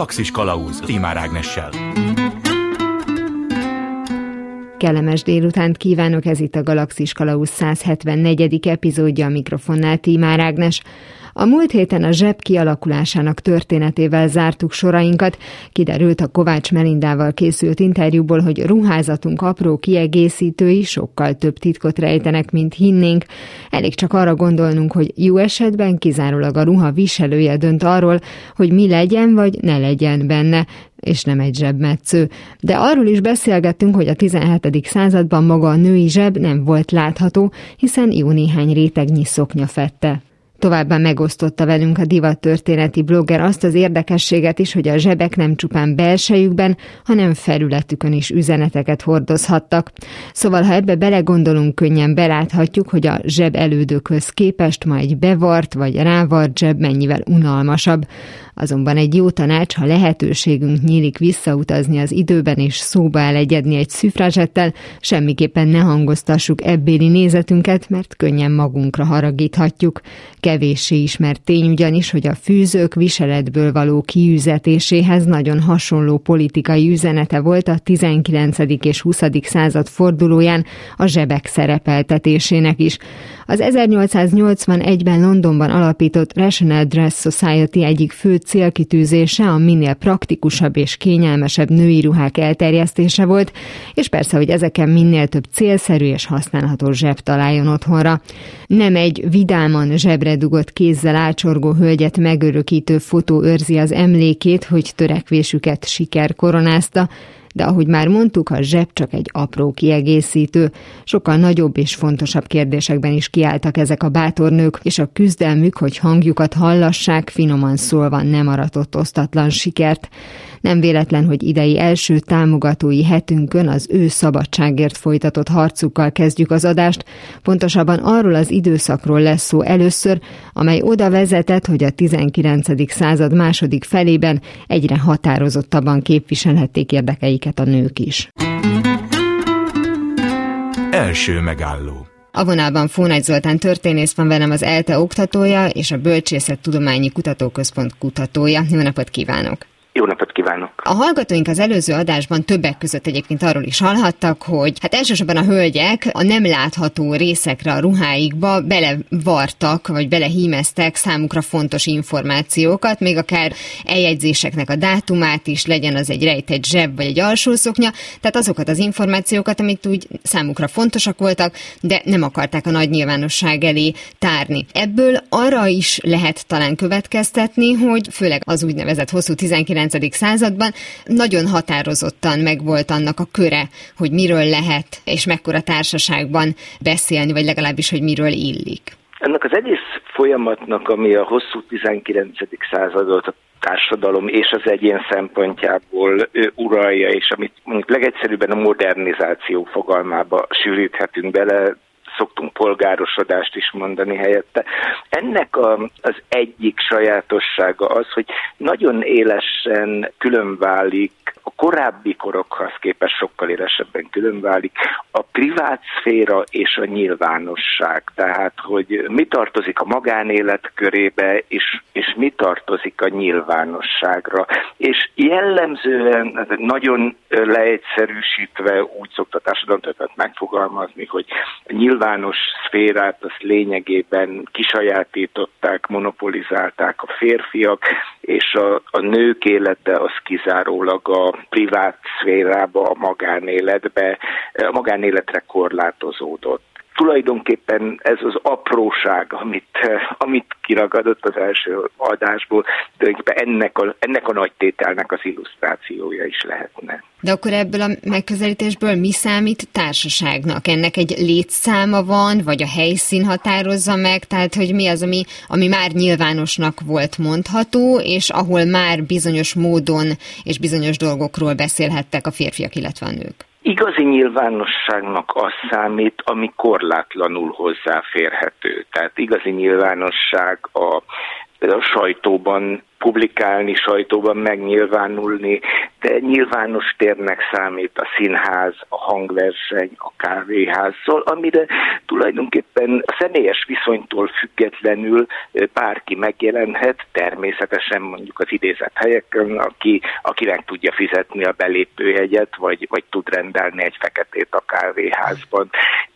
Galaxis Kalauz Timár Ágnessel. Kellemes délutánt kívánok, ez itt a Galaxis Kalauz 174. epizódja a mikrofonnál Tímár Ágnes. A múlt héten a zseb kialakulásának történetével zártuk sorainkat. Kiderült a Kovács Melindával készült interjúból, hogy ruházatunk apró kiegészítői sokkal több titkot rejtenek, mint hinnénk. Elég csak arra gondolnunk, hogy jó esetben kizárólag a ruha viselője dönt arról, hogy mi legyen vagy ne legyen benne, és nem egy zsebmetsző. De arról is beszélgettünk, hogy a 17. században maga a női zseb nem volt látható, hiszen jó néhány rétegnyi szoknya fette. Továbbá megosztotta velünk a divattörténeti blogger azt az érdekességet is, hogy a zsebek nem csupán belsejükben, hanem felületükön is üzeneteket hordozhattak. Szóval, ha ebbe belegondolunk, könnyen beláthatjuk, hogy a zseb elődökhöz képest ma egy bevart vagy rávart zseb mennyivel unalmasabb. Azonban egy jó tanács, ha lehetőségünk nyílik visszautazni az időben és szóba elegyedni egy szüfrázsettel, semmiképpen ne hangoztassuk ebbéli nézetünket, mert könnyen magunkra haragíthatjuk. Kevéssé ismert tény ugyanis, hogy a fűzők viseletből való kiüzetéséhez nagyon hasonló politikai üzenete volt a 19. és 20. század fordulóján a zsebek szerepeltetésének is. Az 1881-ben Londonban alapított Rational Dress Society egyik fő célkitűzése a minél praktikusabb és kényelmesebb női ruhák elterjesztése volt, és persze, hogy ezeken minél több célszerű és használható zseb találjon otthonra. Nem egy vidáman zsebre dugott kézzel ácsorgó hölgyet megörökítő fotó őrzi az emlékét, hogy törekvésüket siker koronázta, de ahogy már mondtuk, a zseb csak egy apró kiegészítő. Sokkal nagyobb és fontosabb kérdésekben is kiálltak ezek a bátor nők, és a küzdelmük, hogy hangjukat hallassák, finoman szólva nem aratott osztatlan sikert. Nem véletlen, hogy idei első támogatói hetünkön az ő szabadságért folytatott harcukkal kezdjük az adást, pontosabban arról az időszakról lesz szó először, amely oda vezetett, hogy a 19. század második felében egyre határozottabban képviselhették érdekeiket a nők is. Első megálló a vonalban Fónagy Zoltán történész van velem az ELTE oktatója és a Bölcsészet Tudományi Kutatóközpont kutatója. Jó napot kívánok! Jó napot kívánok! A hallgatóink az előző adásban többek között egyébként arról is hallhattak, hogy hát elsősorban a hölgyek a nem látható részekre a ruháikba belevartak, vagy belehímeztek számukra fontos információkat, még akár eljegyzéseknek a dátumát is, legyen az egy rejtett zseb, vagy egy alsószoknya, tehát azokat az információkat, amik úgy számukra fontosak voltak, de nem akarták a nagy nyilvánosság elé tárni. Ebből arra is lehet talán következtetni, hogy főleg az úgynevezett hosszú 19 19. században nagyon határozottan megvolt annak a köre, hogy miről lehet és mekkora társaságban beszélni, vagy legalábbis, hogy miről illik. Ennek az egész folyamatnak, ami a hosszú 19. századot a társadalom és az egyén szempontjából uralja, és amit mondjuk legegyszerűbben a modernizáció fogalmába sűríthetünk bele, szoktunk polgárosodást is mondani helyette. Ennek a, az egyik sajátossága az, hogy nagyon élesen különválik a korábbi korokhoz képest sokkal élesebben különválik a privát szféra és a nyilvánosság. Tehát, hogy mi tartozik a magánélet körébe, és, és mi tartozik a nyilvánosságra. És jellemzően, nagyon leegyszerűsítve úgy szokta a társadalom megfogalmazni, hogy a nyilvános szférát az lényegében kisajátították, monopolizálták a férfiak, és a, a nők élete az kizárólag a privát szférába, a magánéletbe, a magánéletre korlátozódott tulajdonképpen ez az apróság, amit, amit kiragadott az első adásból, tulajdonképpen ennek a, ennek a nagy tételnek az illusztrációja is lehetne. De akkor ebből a megközelítésből mi számít társaságnak? Ennek egy létszáma van, vagy a helyszín határozza meg? Tehát, hogy mi az, ami, ami már nyilvánosnak volt mondható, és ahol már bizonyos módon és bizonyos dolgokról beszélhettek a férfiak, illetve a nők? Igazi nyilvánosságnak az számít, ami korlátlanul hozzáférhető. Tehát igazi nyilvánosság a, a sajtóban publikálni, sajtóban megnyilvánulni, de nyilvános térnek számít a színház, a hangverseny, a kávéház, szóval amire tulajdonképpen a személyes viszonytól függetlenül bárki megjelenhet, természetesen mondjuk az idézett helyeken, aki, aki tudja fizetni a belépőjegyet, vagy, vagy tud rendelni egy feketét a kávéházban.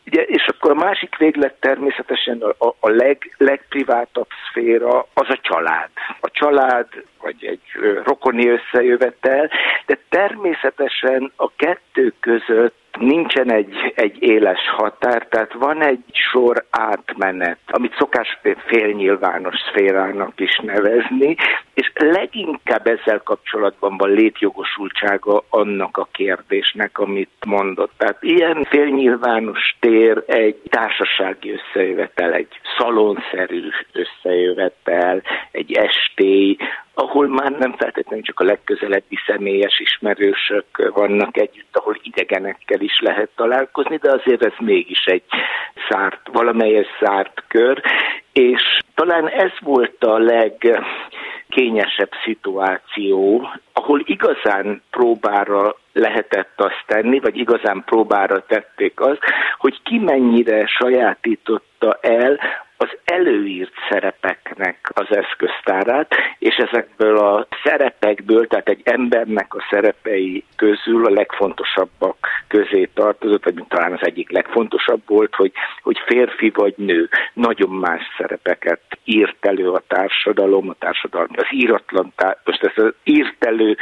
Ugye, és akkor a másik véglet természetesen a, a leg, legprivátabb szféra az a család. A család, vagy egy rokoni összejövetel, de természetesen a kettő között nincsen egy, egy éles határ, tehát van egy sor átmenet, amit szokás félnyilvános szférának is nevezni, és leginkább ezzel kapcsolatban van létjogosultsága annak a kérdésnek, amit mondott. Tehát ilyen félnyilvános tér egy társasági összejövetel, egy szalonszerű összejövetel, egy estély, ahol már nem feltétlenül csak a legközelebbi személyes ismerősök vannak együtt, ahol idegenekkel is lehet találkozni, de azért ez mégis egy szárt, valamelyes szárt kör, és talán ez volt a legkényesebb szituáció, ahol igazán próbára lehetett azt tenni, vagy igazán próbára tették azt, hogy ki mennyire sajátította el az előírt szerepeknek az eszköztárát, és ezekből a szerepekből, tehát egy embernek a szerepei közül a legfontosabbak közé tartozott, vagy talán az egyik legfontosabb volt, hogy, hogy férfi vagy nő nagyon más szerepeket írt elő a társadalom, a társadalom, az íratlan, most ezt az írt elő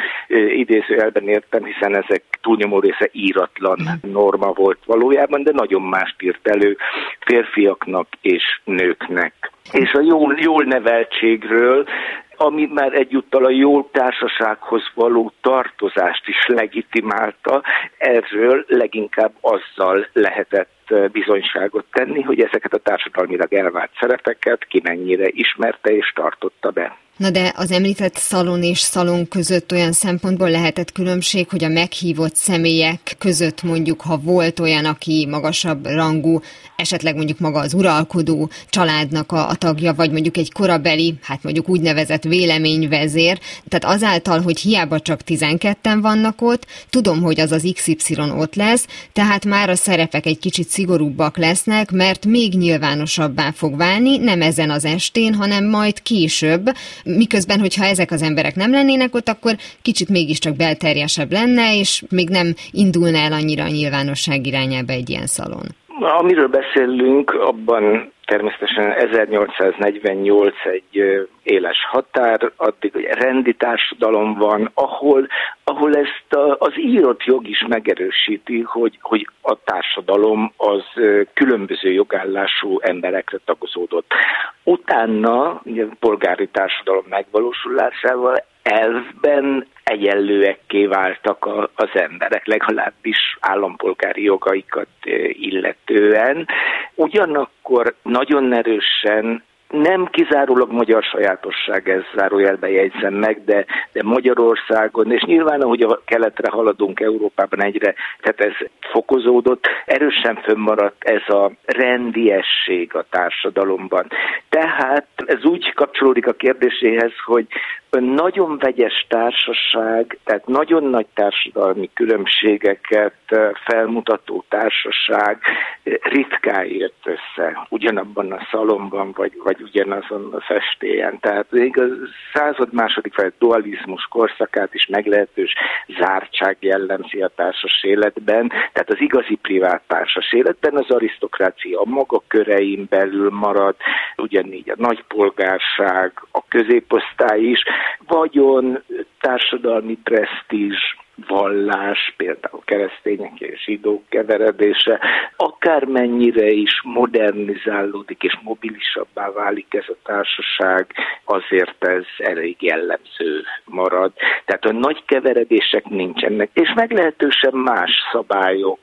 idézőjelben értem, hiszen ezek túlnyomó része íratlan norma volt valójában, de nagyon mást írt elő férfiaknak és nőknek. És a jól, jól neveltségről ami már egyúttal a jó társasághoz való tartozást is legitimálta, erről leginkább azzal lehetett bizonyságot tenni, hogy ezeket a társadalmilag elvált szerepeket ki mennyire ismerte és tartotta be. Na de az említett szalon és szalon között olyan szempontból lehetett különbség, hogy a meghívott személyek között mondjuk, ha volt olyan, aki magasabb rangú, esetleg mondjuk maga az uralkodó családnak a, a tagja, vagy mondjuk egy korabeli, hát mondjuk úgynevezett véleményvezér, tehát azáltal, hogy hiába csak 12-en vannak ott, tudom, hogy az az XY ott lesz, tehát már a szerepek egy kicsit szigorúbbak lesznek, mert még nyilvánosabbá fog válni, nem ezen az estén, hanem majd később, miközben, hogyha ezek az emberek nem lennének ott, akkor kicsit mégiscsak belterjesebb lenne, és még nem indulna el annyira a nyilvánosság irányába egy ilyen szalon. Amiről beszélünk, abban természetesen 1848 egy éles határ, addig egy rendi társadalom van, ahol, ahol ezt a, az írott jog is megerősíti, hogy, hogy a társadalom az különböző jogállású emberekre tagozódott. Utána, ugye a polgári társadalom megvalósulásával elvben egyenlőekké váltak a, az emberek, legalábbis állampolgári jogaikat illetően. Ugyanakkor nagyon erősen nem kizárólag magyar sajátosság, ez zárójelbe jegyzem meg, de, de Magyarországon, és nyilván, ahogy a keletre haladunk Európában egyre, tehát ez fokozódott, erősen fönnmaradt ez a rendiesség a társadalomban. Tehát ez úgy kapcsolódik a kérdéséhez, hogy nagyon vegyes társaság, tehát nagyon nagy társadalmi különbségeket felmutató társaság ritkán jött össze ugyanabban a szalomban, vagy, vagy ugyanazon a festélyen. Tehát még a század második fel dualizmus korszakát is meglehetős zártság jellemzi a társas életben, tehát az igazi privát társas életben az arisztokrácia a maga körein belül marad, ugyanígy a nagypolgárság, a középosztály is, vagyon, társadalmi presztízs, vallás, például keresztények és zsidók keveredése, akármennyire is modernizálódik és mobilisabbá válik ez a társaság, azért ez elég jellemző marad. Tehát a nagy keveredések nincsenek, és meglehetősen más szabályok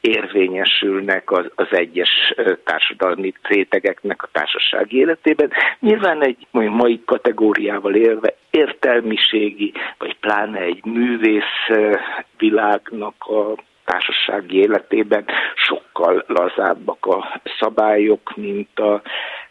érvényesülnek az, az egyes társadalmi rétegeknek a társasági életében. Nyilván egy mai kategóriával élve értelmiségi, vagy pláne egy művész világnak a társasági életében sokkal lazábbak a szabályok, mint a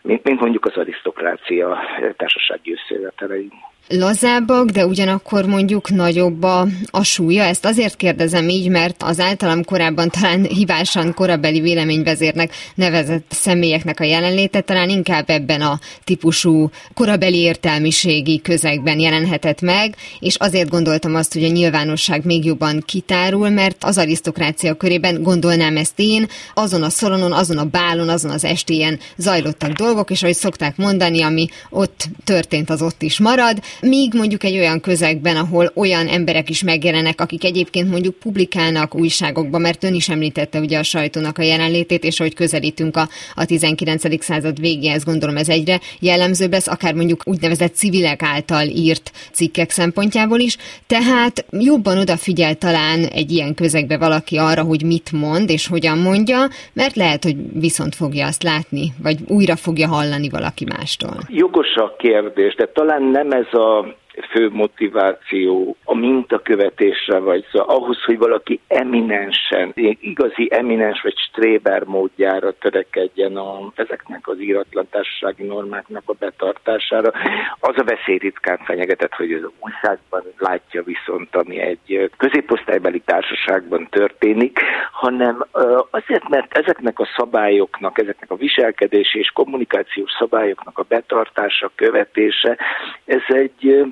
mint, mint mondjuk az arisztokrácia társasági összejövetelei lazábbak, de ugyanakkor mondjuk nagyobb a, a súlya. Ezt azért kérdezem így, mert az általam korábban talán hibásan korabeli véleményvezérnek nevezett személyeknek a jelenléte talán inkább ebben a típusú korabeli értelmiségi közegben jelenhetett meg, és azért gondoltam azt, hogy a nyilvánosság még jobban kitárul, mert az arisztokrácia körében gondolnám ezt én, azon a szoronon, azon a bálon, azon az estélyen zajlottak dolgok, és ahogy szokták mondani, ami ott történt, az ott is marad, Míg mondjuk egy olyan közegben, ahol olyan emberek is megjelenek, akik egyébként mondjuk publikálnak újságokba, mert ön is említette ugye a sajtónak a jelenlétét, és hogy közelítünk a, a 19. század végéhez, gondolom ez egyre jellemzőbb lesz, akár mondjuk úgynevezett civilek által írt cikkek szempontjából is. Tehát jobban odafigyel talán egy ilyen közegbe valaki arra, hogy mit mond és hogyan mondja, mert lehet, hogy viszont fogja azt látni, vagy újra fogja hallani valaki mástól. Jogos a kérdés, de talán nem ez a uh, fő motiváció a mintakövetésre, vagy szóval ahhoz, hogy valaki eminensen, igazi eminens vagy stréber módjára törekedjen a, ezeknek az íratlan társasági normáknak a betartására, az a veszély ritkán fenyegetett, hogy az újságban látja viszont, ami egy középosztálybeli társaságban történik, hanem azért, mert ezeknek a szabályoknak, ezeknek a viselkedési és kommunikációs szabályoknak a betartása, követése, ez egy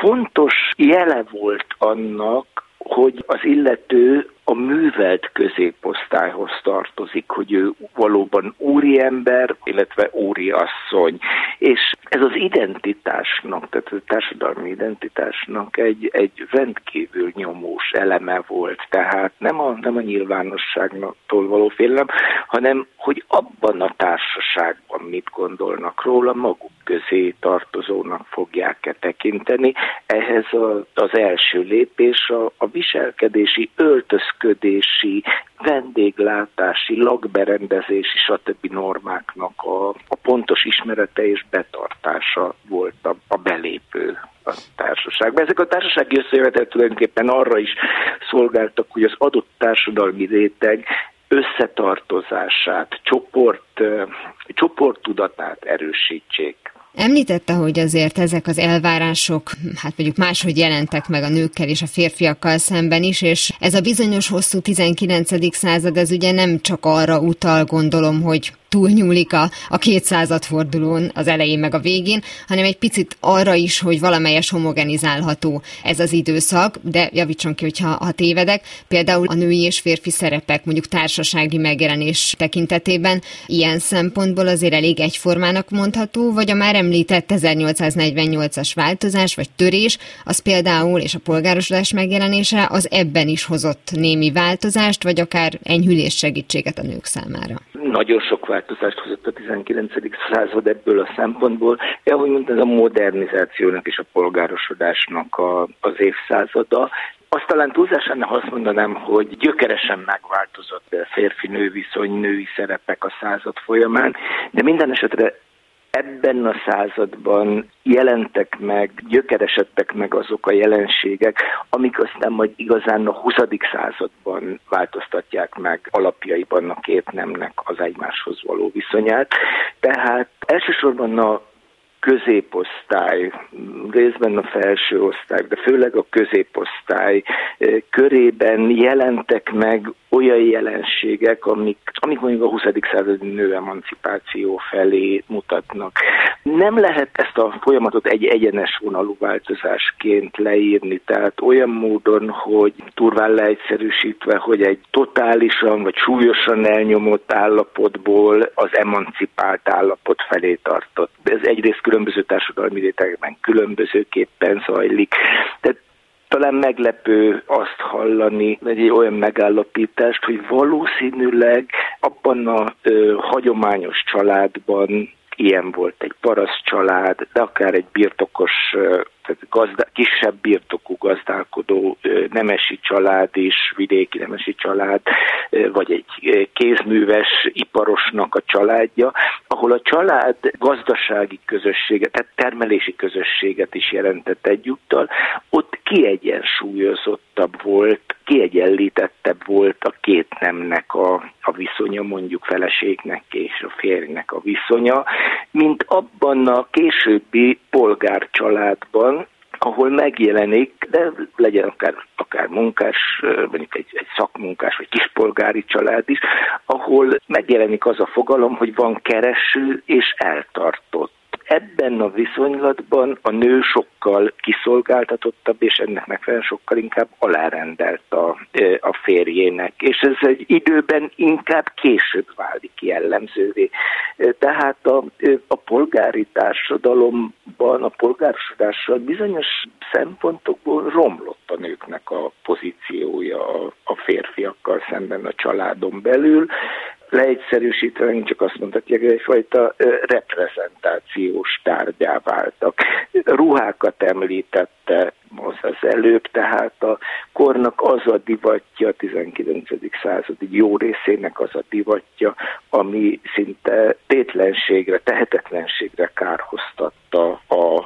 fontos jele volt annak, hogy az illető a művelt középosztályhoz tartozik, hogy ő valóban úriember, illetve úriasszony. És ez az identitásnak, tehát a társadalmi identitásnak egy, egy rendkívül nyomós eleme volt. Tehát nem a, nem a nyilvánosságtól való félelem, hanem hogy abban a társaságban mit gondolnak róla, maguk közé tartozónak fogják-e tekinteni. Ehhez a, az első lépés a, a viselkedési öltöz intézkedési, vendéglátási, lakberendezési, stb. normáknak a, a pontos ismerete és betartása volt a, a belépő a társaságban. Ezek a társasági összejövetelek tulajdonképpen arra is szolgáltak, hogy az adott társadalmi réteg összetartozását, csoport, csoporttudatát erősítsék. Említette, hogy azért ezek az elvárások, hát mondjuk máshogy jelentek meg a nőkkel és a férfiakkal szemben is, és ez a bizonyos hosszú 19. század, ez ugye nem csak arra utal, gondolom, hogy túlnyúlik a, a két fordulón az elején meg a végén, hanem egy picit arra is, hogy valamelyes homogenizálható ez az időszak, de javítson ki, hogyha ha tévedek. Például a női és férfi szerepek, mondjuk társasági megjelenés tekintetében ilyen szempontból azért elég egyformának mondható, vagy a már említett 1848-as változás vagy törés, az például, és a polgárosodás megjelenése, az ebben is hozott némi változást, vagy akár enyhülés segítséget a nők számára. Nagyon sok változást hozott a 19. század ebből a szempontból. Ja, ahogy mondtam, ez a modernizációnak és a polgárosodásnak a, az évszázada. Azt talán túlzásan azt mondanám, hogy gyökeresen megváltozott férfi-nő viszony, női szerepek a század folyamán, de minden esetre ebben a században jelentek meg, gyökeresedtek meg azok a jelenségek, amik aztán majd igazán a 20. században változtatják meg alapjaiban a két nemnek az egymáshoz való viszonyát. Tehát elsősorban a középosztály, részben a felső osztály, de főleg a középosztály körében jelentek meg olyan jelenségek, amik, amik mondjuk a 20. századi nő emancipáció felé mutatnak. Nem lehet ezt a folyamatot egy egyenes vonalú változásként leírni, tehát olyan módon, hogy turván leegyszerűsítve, hogy egy totálisan vagy súlyosan elnyomott állapotból az emancipált állapot felé tartott. Ez egyrészt különböző társadalmi rétegben különbözőképpen zajlik. Tehát talán meglepő azt hallani, egy olyan megállapítást, hogy valószínűleg abban a ö, hagyományos családban ilyen volt egy paraszt család, de akár egy birtokos tehát gazda, kisebb birtokú gazdálkodó nemesi család is, vidéki nemesi család, vagy egy kézműves iparosnak a családja, ahol a család gazdasági közösséget, tehát termelési közösséget is jelentett egyúttal, ott kiegyensúlyozottabb volt, kiegyenlítettebb volt a két nemnek a, a viszonya, mondjuk feleségnek és a férjnek a viszonya, mint abban a későbbi polgárcsaládban, ahol megjelenik, de legyen akár, akár munkás, mondjuk egy, egy szakmunkás vagy kispolgári család is, ahol megjelenik az a fogalom, hogy van kereső és eltartott ebben a viszonylatban a nő sokkal kiszolgáltatottabb, és ennek megfelelően sokkal inkább alárendelt a, a férjének. És ez egy időben inkább később válik jellemzővé. Tehát a, a polgári társadalomban, a polgárosodással bizonyos szempontokból romlott a nőknek a pozíciója a férfiakkal szemben a családon belül leegyszerűsítve, csak azt mondhatják, hogy egyfajta reprezentációs tárgyá váltak. Ruhákat említette most az előbb, tehát a kornak az a divatja, a 19. századi jó részének az a divatja, ami szinte tétlenségre, tehetetlenségre kárhoztatta a,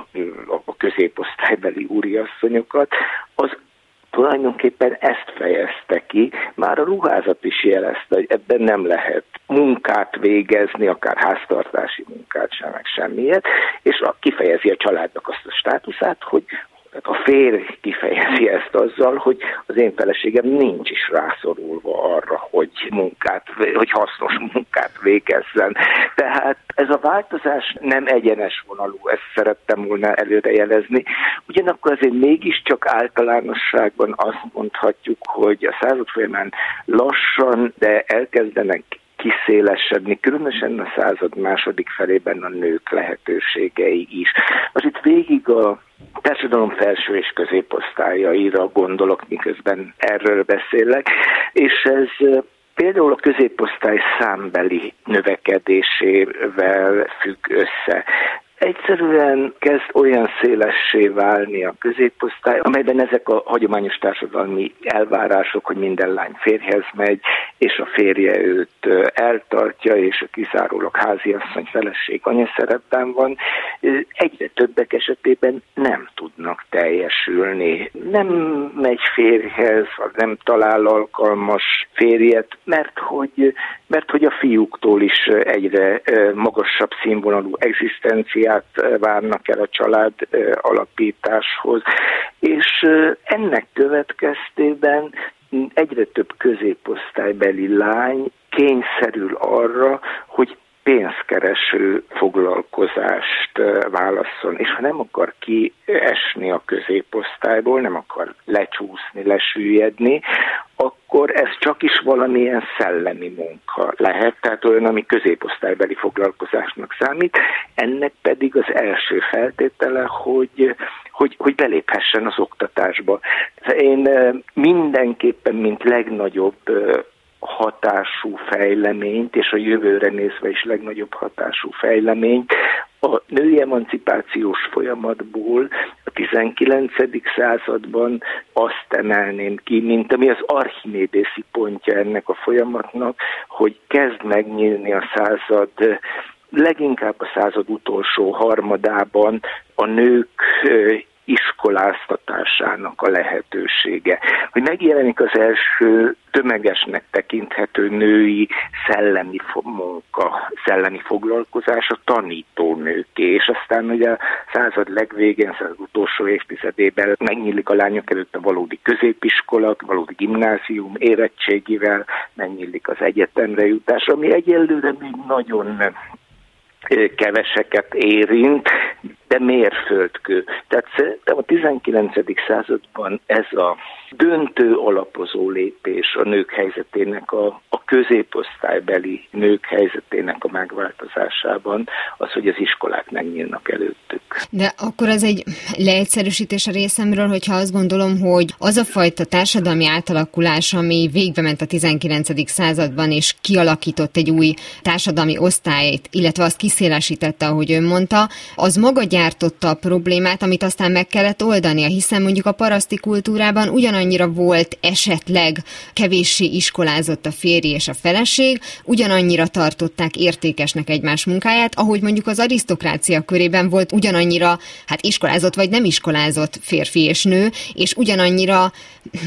a középosztálybeli úriasszonyokat, az tulajdonképpen ezt fejezte ki, már a ruházat is jelezte, hogy ebben nem lehet munkát végezni, akár háztartási munkát sem, meg semmiet, és kifejezi a családnak azt a státuszát, hogy a férj kifejezi ezt azzal, hogy az én feleségem nincs is rászorulva arra, hogy munkát, hogy hasznos munkát végezzen. Tehát ez a változás nem egyenes vonalú, ezt szerettem volna előrejelezni. Ugyanakkor azért mégiscsak általánosságban azt mondhatjuk, hogy a század folyamán lassan, de elkezdenek kiszélesedni, különösen a század második felében a nők lehetőségei is. Most itt végig a társadalom felső és középosztályaira gondolok, miközben erről beszélek, és ez például a középosztály számbeli növekedésével függ össze egyszerűen kezd olyan szélessé válni a középosztály, amelyben ezek a hagyományos társadalmi elvárások, hogy minden lány férjhez megy, és a férje őt eltartja, és a kizárólag háziasszony feleség anyaszerepben van, egyre többek esetében nem tudnak teljesülni. Nem megy férjhez, vagy nem talál alkalmas férjet, mert hogy, mert hogy a fiúktól is egyre magasabb színvonalú egzisztencia energiát várnak el a család alapításhoz, és ennek következtében egyre több középosztálybeli lány kényszerül arra, hogy pénzkereső foglalkozást válasszon, és ha nem akar kiesni a középosztályból, nem akar lecsúszni, lesüllyedni, akkor ez csak is valamilyen szellemi munka lehet, tehát olyan, ami középosztálybeli foglalkozásnak számít, ennek pedig az első feltétele, hogy, hogy, hogy beléphessen az oktatásba. Én mindenképpen, mint legnagyobb hatású fejleményt, és a jövőre nézve is legnagyobb hatású fejleményt, a női emancipációs folyamatból a 19. században azt emelném ki, mint ami az archimédészi pontja ennek a folyamatnak, hogy kezd megnyílni a század leginkább a század utolsó harmadában a nők iskoláztatásának a lehetősége. Hogy megjelenik az első tömegesnek tekinthető női szellemi munka, szellemi foglalkozás a tanítónőké, és aztán ugye a század legvégén, század utolsó évtizedében megnyílik a lányok előtt a valódi középiskola, valódi gimnázium érettségivel, megnyílik az egyetemre jutás, ami egyelőre még nagyon keveseket érint, de mérföldkő. Tehát szerintem a 19. században ez a döntő alapozó lépés a nők helyzetének, a, a középosztálybeli nők helyzetének a megváltozásában az, hogy az iskolák megnyílnak előttük. De akkor ez egy leegyszerűsítés a részemről, hogyha azt gondolom, hogy az a fajta társadalmi átalakulás, ami végbe ment a 19. században, és kialakított egy új társadalmi osztályt, illetve azt kiszélesítette, ahogy ön mondta, az maga gyártotta a problémát, amit aztán meg kellett oldania, hiszen mondjuk a paraszti kultúrában ugyanannyira volt esetleg kevéssé iskolázott a férj és a feleség, ugyanannyira tartották értékesnek egymás munkáját, ahogy mondjuk az arisztokrácia körében volt ugyanannyira hát iskolázott vagy nem iskolázott férfi és nő, és ugyanannyira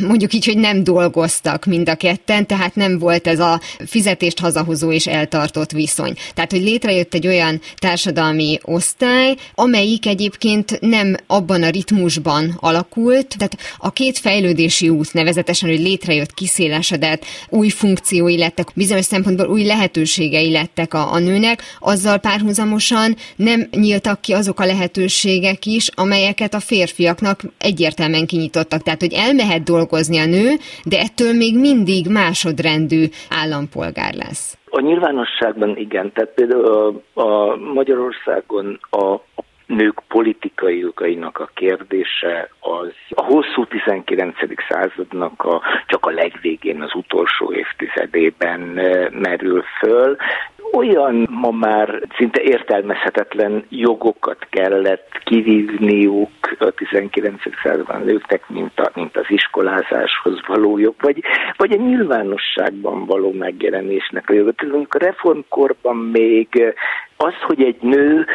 mondjuk így, hogy nem dolgoztak mind a ketten, tehát nem volt ez a fizetést hazahozó és eltartott viszony. Tehát, hogy létrejött egy olyan társadalmi osztály, amelyik egyébként nem abban a ritmusban alakult, tehát a két fejlődési út nevezetesen, hogy létrejött, kiszélesedett, új funkciói lettek, bizonyos szempontból új lehetőségei lettek a, a nőnek, azzal párhuzamosan nem nyíltak ki azok a lehetőségek is, amelyeket a férfiaknak egyértelműen kinyitottak. Tehát, hogy elmehet dolgozni a nő, de ettől még mindig másodrendű állampolgár lesz. A nyilvánosságban igen, tehát például a, Magyarországon a nők politikai jogainak a kérdése az a hosszú 19. századnak a, csak a legvégén, az utolsó évtizedében merül föl, olyan ma már szinte értelmezhetetlen jogokat kellett kivívniuk a 19. században nőknek, mint, a, mint az iskolázáshoz való jog, vagy, vagy a nyilvánosságban való megjelenésnek a jogot. A reformkorban még az, hogy egy nő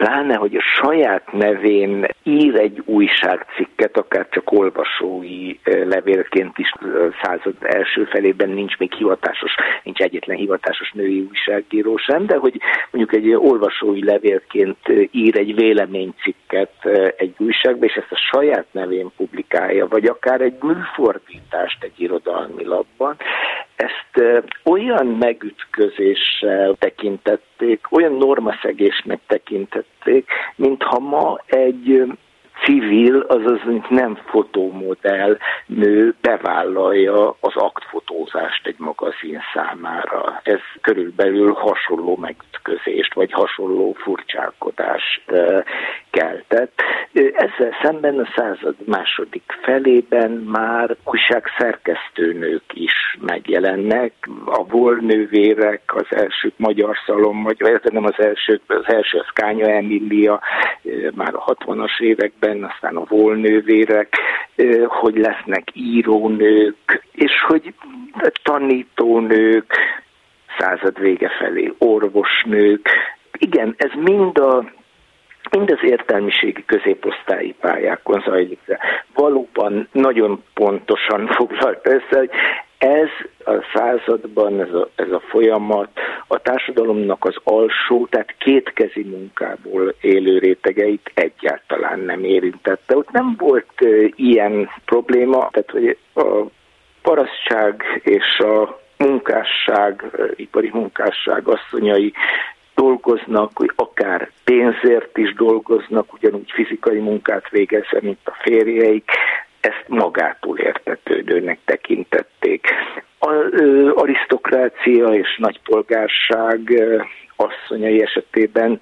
pláne, hogy a saját nevén ír egy újságcikket, akár csak olvasói levélként is század első felében nincs még hivatásos, nincs egyetlen hivatásos női újságíró sem, de hogy mondjuk egy olvasói levélként ír egy véleménycikket egy újságba, és ezt a saját nevén publikálja, vagy akár egy műfordítást egy irodalmi labban, ezt olyan megütközéssel tekintették, olyan normaszegésnek tekintették, mintha ma egy civil, azaz nem fotómodell nő bevállalja az aktfotózást egy magazin számára. Ez körülbelül hasonló megütközést, vagy hasonló furcsálkodást keltett. Ezzel szemben a század második felében már újságszerkesztőnők is megjelennek. A volnővérek, az első magyar szalom, vagy nem az első, az első az Kánya Emília, már a 60-as években, aztán a volnővérek, hogy lesznek írónők, és hogy tanítónők, század vége felé orvosnők. Igen, ez mind a mind az értelmiségi középosztályi pályákon zajlik. Valóban nagyon pontosan foglalt össze, hogy ez a században, ez a, ez a folyamat a társadalomnak az alsó, tehát kétkezi munkából élő rétegeit egyáltalán nem érintette. Ott nem volt uh, ilyen probléma, tehát hogy a parasztság és a munkásság, ipari munkásság asszonyai dolgoznak, hogy akár pénzért is dolgoznak, ugyanúgy fizikai munkát végezve, mint a férjeik, ezt magától értetődőnek tekintették. A ö, arisztokrácia és nagypolgárság asszonyai esetében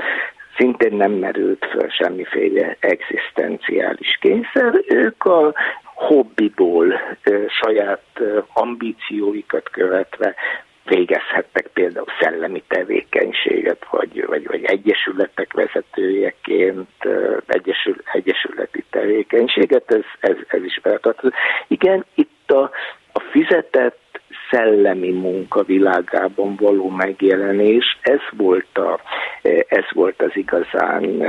szintén nem merült föl semmiféle egzisztenciális kényszer. Ők a hobbiból, saját ambícióikat követve végezhettek például szellemi tevékenységet, vagy, vagy, vagy egyesületek vezetőjeként, egyesül, egyesületi tevékenységet, ez, ez, ez is feltartozik. Igen, itt a, a fizetett szellemi munka világában való megjelenés, ez volt, a, ez volt az igazán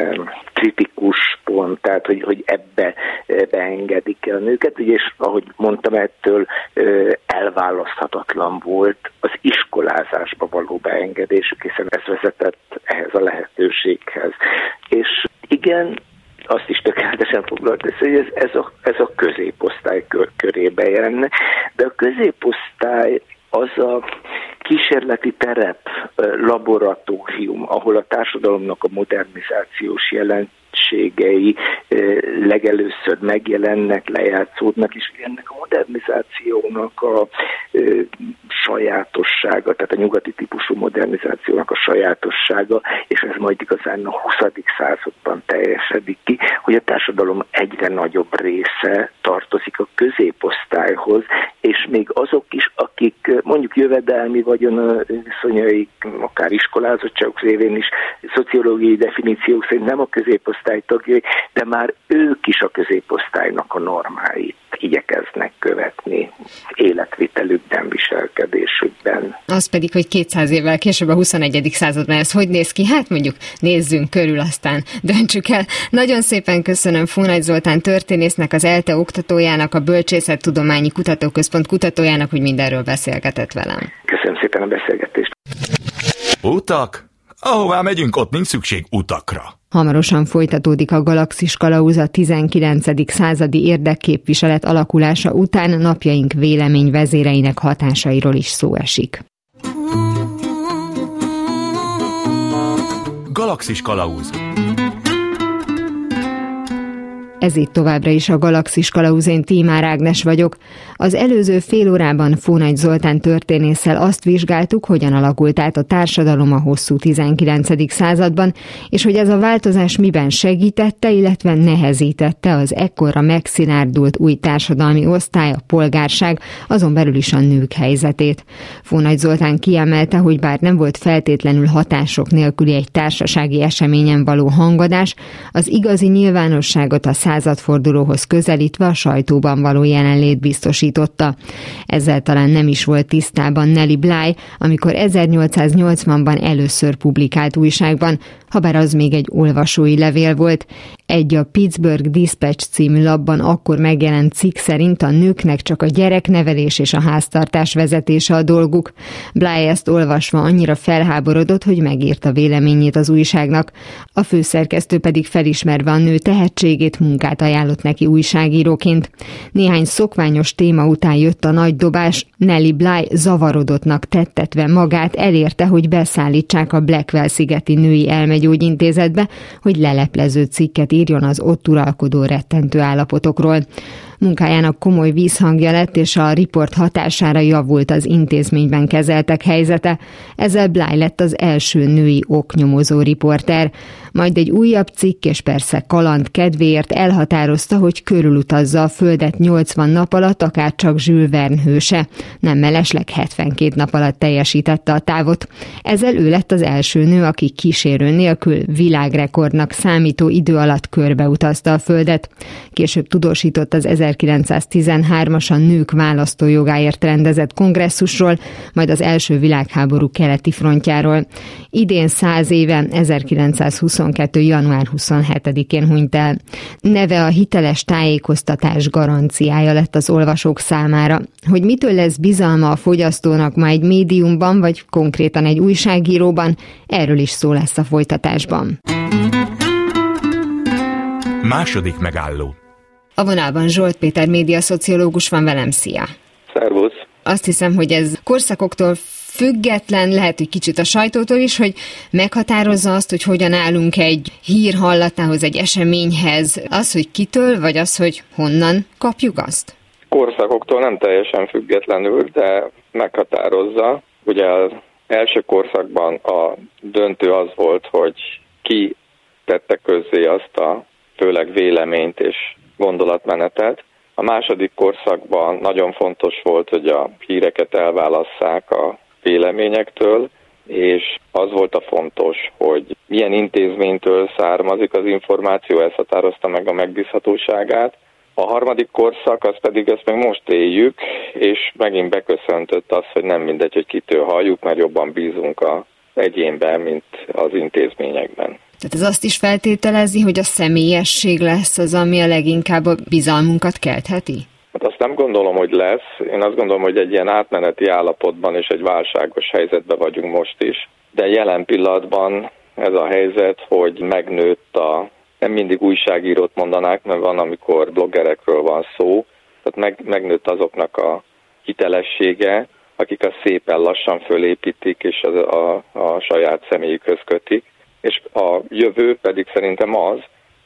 kritikus pont, tehát hogy, hogy ebbe beengedik el a nőket, és ahogy mondtam, ettől elválaszthatatlan volt az iskolázásba való beengedésük, hiszen ez vezetett ehhez a lehetőséghez. És igen, azt is tökéletesen foglalt össze, hogy ez, ez, a, ez a középosztály kör, körébe jelenne, de a középosztály az a kísérleti terep, laboratórium, ahol a társadalomnak a modernizációs jelent jelenségei legelőször megjelennek, lejátszódnak, és ennek a modernizációnak a sajátossága, tehát a nyugati típusú modernizációnak a sajátossága, és ez majd igazán a 20. században teljesedik ki, hogy a társadalom egyre nagyobb része tartozik a középosztályhoz, és még azok is, akik mondjuk jövedelmi vagyon viszonyaik, akár iskolázottságok révén is, szociológiai definíciók szerint nem a középosztály tagjai, de már ők is a középosztálynak a normáit igyekeznek követni életvitelükben, viselkedésükben. Az pedig, hogy 200 évvel később a 21. században ez hogy néz ki? Hát mondjuk nézzünk körül, aztán döntsük el. Nagyon szépen köszönöm Fónagy Zoltán történésznek, az ELTE oktatójának, a Bölcsészettudományi Kutatóközpont kutatójának, hogy mindenről beszélgetett velem. Köszönöm szépen a beszélgetést. Utak? Ahová megyünk, ott nincs szükség utakra. Hamarosan folytatódik a Galaxis Kalauz a 19. századi érdekképviselet alakulása után napjaink vélemény vezéreinek hatásairól is szó esik. Galaxis Kalauz Ez itt továbbra is a Galaxis Kalauzén Tímár Ágnes vagyok. Az előző fél órában Fónagy Zoltán történésszel azt vizsgáltuk, hogyan alakult át a társadalom a hosszú 19. században, és hogy ez a változás miben segítette, illetve nehezítette az ekkorra megszilárdult új társadalmi osztály, a polgárság, azon belül is a nők helyzetét. Fónagy Zoltán kiemelte, hogy bár nem volt feltétlenül hatások nélküli egy társasági eseményen való hangadás, az igazi nyilvánosságot a századfordulóhoz közelítve a sajtóban való jelenlét biztosította. Ezzel talán nem is volt tisztában Nelly Bly, amikor 1880-ban először publikált újságban, habár az még egy olvasói levél volt. Egy a Pittsburgh Dispatch című labban akkor megjelent cikk szerint a nőknek csak a gyereknevelés és a háztartás vezetése a dolguk. Bly ezt olvasva annyira felháborodott, hogy megírta véleményét az újságnak. A főszerkesztő pedig felismerve a nő tehetségét munkát ajánlott neki újságíróként. Néhány szokványos téma után jött a nagy dobás, Nelly Bly zavarodottnak tettetve magát elérte, hogy beszállítsák a Blackwell szigeti női elmegyógyintézetbe, hogy leleplező cikket írjon az ott uralkodó rettentő állapotokról. Munkájának komoly vízhangja lett, és a riport hatására javult az intézményben kezeltek helyzete. Ezzel Bly lett az első női oknyomozó riporter. Majd egy újabb cikk, és persze kaland kedvéért elhatározta, hogy körülutazza a Földet 80 nap alatt, akár csak Jules Verne hőse. Nem mellesleg 72 nap alatt teljesítette a távot. Ezzel ő lett az első nő, aki kísérő nélkül világrekordnak számító idő alatt körbeutazta a Földet. Később tudósított az 1913-as a nők választójogáért rendezett kongresszusról, majd az első világháború keleti frontjáról. Idén száz éve, 1922. január 27-én hunyt el. Neve a hiteles tájékoztatás garanciája lett az olvasók számára. Hogy mitől lesz bizalma a fogyasztónak ma egy médiumban, vagy konkrétan egy újságíróban, erről is szó lesz a folytatásban. Második megálló a vonalban Zsolt Péter média szociológus van velem, szia! Szervusz! Azt hiszem, hogy ez korszakoktól független, lehet, hogy kicsit a sajtótól is, hogy meghatározza azt, hogy hogyan állunk egy hír hallatához, egy eseményhez. Az, hogy kitől, vagy az, hogy honnan kapjuk azt? Korszakoktól nem teljesen függetlenül, de meghatározza. Ugye az első korszakban a döntő az volt, hogy ki tette közzé azt a főleg véleményt és gondolatmenetet. A második korszakban nagyon fontos volt, hogy a híreket elválasszák a véleményektől, és az volt a fontos, hogy milyen intézménytől származik az információ, ez határozta meg a megbízhatóságát. A harmadik korszak, az pedig ezt még most éljük, és megint beköszöntött az, hogy nem mindegy, hogy kitől halljuk, mert jobban bízunk a egyénben, mint az intézményekben. Tehát ez azt is feltételezi, hogy a személyesség lesz az, ami a leginkább a bizalmunkat keltheti? Hát azt nem gondolom, hogy lesz. Én azt gondolom, hogy egy ilyen átmeneti állapotban és egy válságos helyzetben vagyunk most is. De jelen pillanatban ez a helyzet, hogy megnőtt a, nem mindig újságírót mondanák, mert van, amikor bloggerekről van szó, tehát meg, megnőtt azoknak a hitelessége, akik a szépen lassan fölépítik és a, a, a saját személyükhöz kötik és a jövő pedig szerintem az,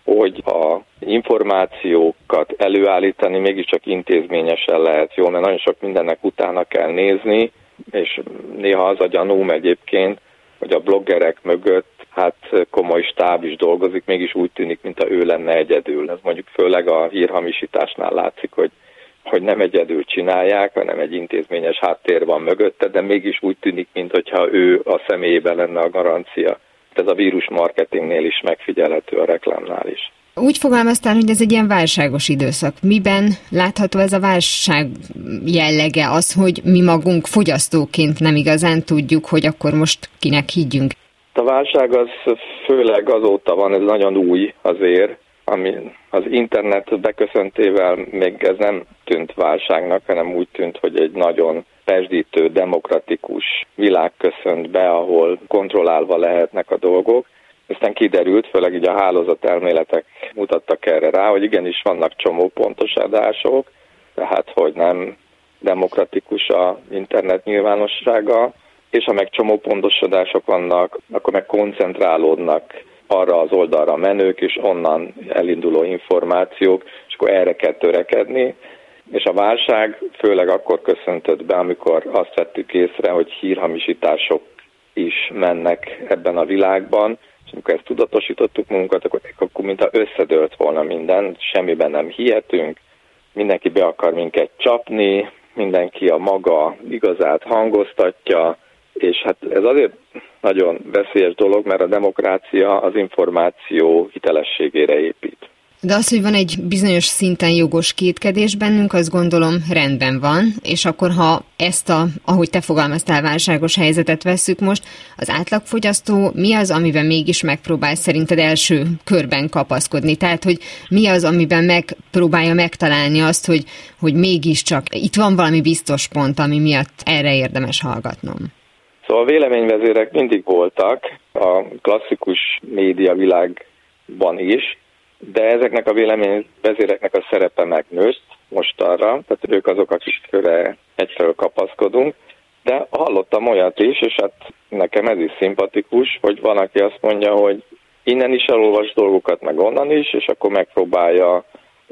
hogy a információkat előállítani mégiscsak intézményesen lehet jó, mert nagyon sok mindennek utána kell nézni, és néha az a gyanúm egyébként, hogy a bloggerek mögött hát komoly stáb is dolgozik, mégis úgy tűnik, mintha ő lenne egyedül. Ez mondjuk főleg a hírhamisításnál látszik, hogy hogy nem egyedül csinálják, hanem egy intézményes háttér van mögötte, de mégis úgy tűnik, mintha ő a személyében lenne a garancia. Ez a vírus marketingnél is megfigyelhető a reklámnál is. Úgy fogalmaztál, hogy ez egy ilyen válságos időszak. Miben látható ez a válság jellege? Az, hogy mi magunk fogyasztóként nem igazán tudjuk, hogy akkor most kinek higgyünk? A válság az főleg azóta van, ez nagyon új azért, ami az internet beköszöntével még ez nem tűnt válságnak, hanem úgy tűnt, hogy egy nagyon pesdítő, demokratikus világ köszönt be, ahol kontrollálva lehetnek a dolgok. Aztán kiderült, főleg így a hálózat elméletek mutattak erre rá, hogy igenis vannak csomó pontos adások, tehát hogy nem demokratikus a internet nyilvánossága, és ha meg csomó pontosodások vannak, akkor meg koncentrálódnak arra az oldalra menők, és onnan elinduló információk, és akkor erre kell törekedni. És a válság főleg akkor köszöntött be, amikor azt vettük észre, hogy hírhamisítások is mennek ebben a világban, és amikor ezt tudatosítottuk magunkat, akkor, akkor mintha összedőlt volna minden, semmiben nem hihetünk, mindenki be akar minket csapni, mindenki a maga igazát hangoztatja, és hát ez azért nagyon veszélyes dolog, mert a demokrácia az információ hitelességére épít. De az, hogy van egy bizonyos szinten jogos kétkedés bennünk, azt gondolom rendben van, és akkor ha ezt a, ahogy te fogalmaztál, válságos helyzetet vesszük most, az átlagfogyasztó mi az, amiben mégis megpróbál szerinted első körben kapaszkodni? Tehát, hogy mi az, amiben megpróbálja megtalálni azt, hogy, hogy mégiscsak itt van valami biztos pont, ami miatt erre érdemes hallgatnom? Szóval a véleményvezérek mindig voltak a klasszikus média világban is, de ezeknek a véleményvezéreknek a szerepe megnőtt most arra, tehát ők azok, akikre egyfelől kapaszkodunk, de hallottam olyat is, és hát nekem ez is szimpatikus, hogy van, aki azt mondja, hogy innen is elolvas dolgokat, meg onnan is, és akkor megpróbálja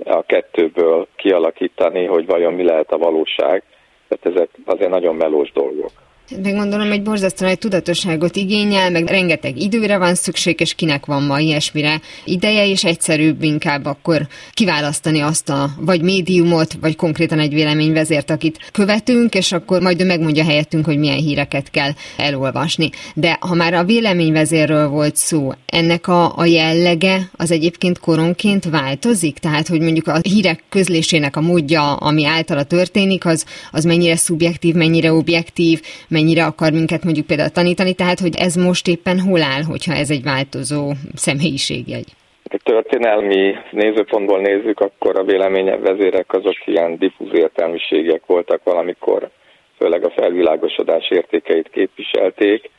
a kettőből kialakítani, hogy vajon mi lehet a valóság. Tehát ezek azért nagyon melós dolgok de gondolom egy borzasztóan egy tudatosságot igényel, meg rengeteg időre van szükség, és kinek van ma ilyesmire ideje, és egyszerűbb inkább akkor kiválasztani azt a vagy médiumot, vagy konkrétan egy véleményvezért, akit követünk, és akkor majd ő megmondja helyettünk, hogy milyen híreket kell elolvasni. De ha már a véleményvezérről volt szó, ennek a, a jellege az egyébként koronként változik? Tehát, hogy mondjuk a hírek közlésének a módja, ami általa történik, az, az mennyire szubjektív, mennyire objektív, mennyire mennyire akar minket mondjuk például tanítani, tehát hogy ez most éppen hol áll, hogyha ez egy változó személyiségjegy? Egy történelmi nézőpontból nézzük, akkor a véleményebb vezérek azok ilyen diffúz értelmiségek voltak valamikor, főleg a felvilágosodás értékeit képviselték,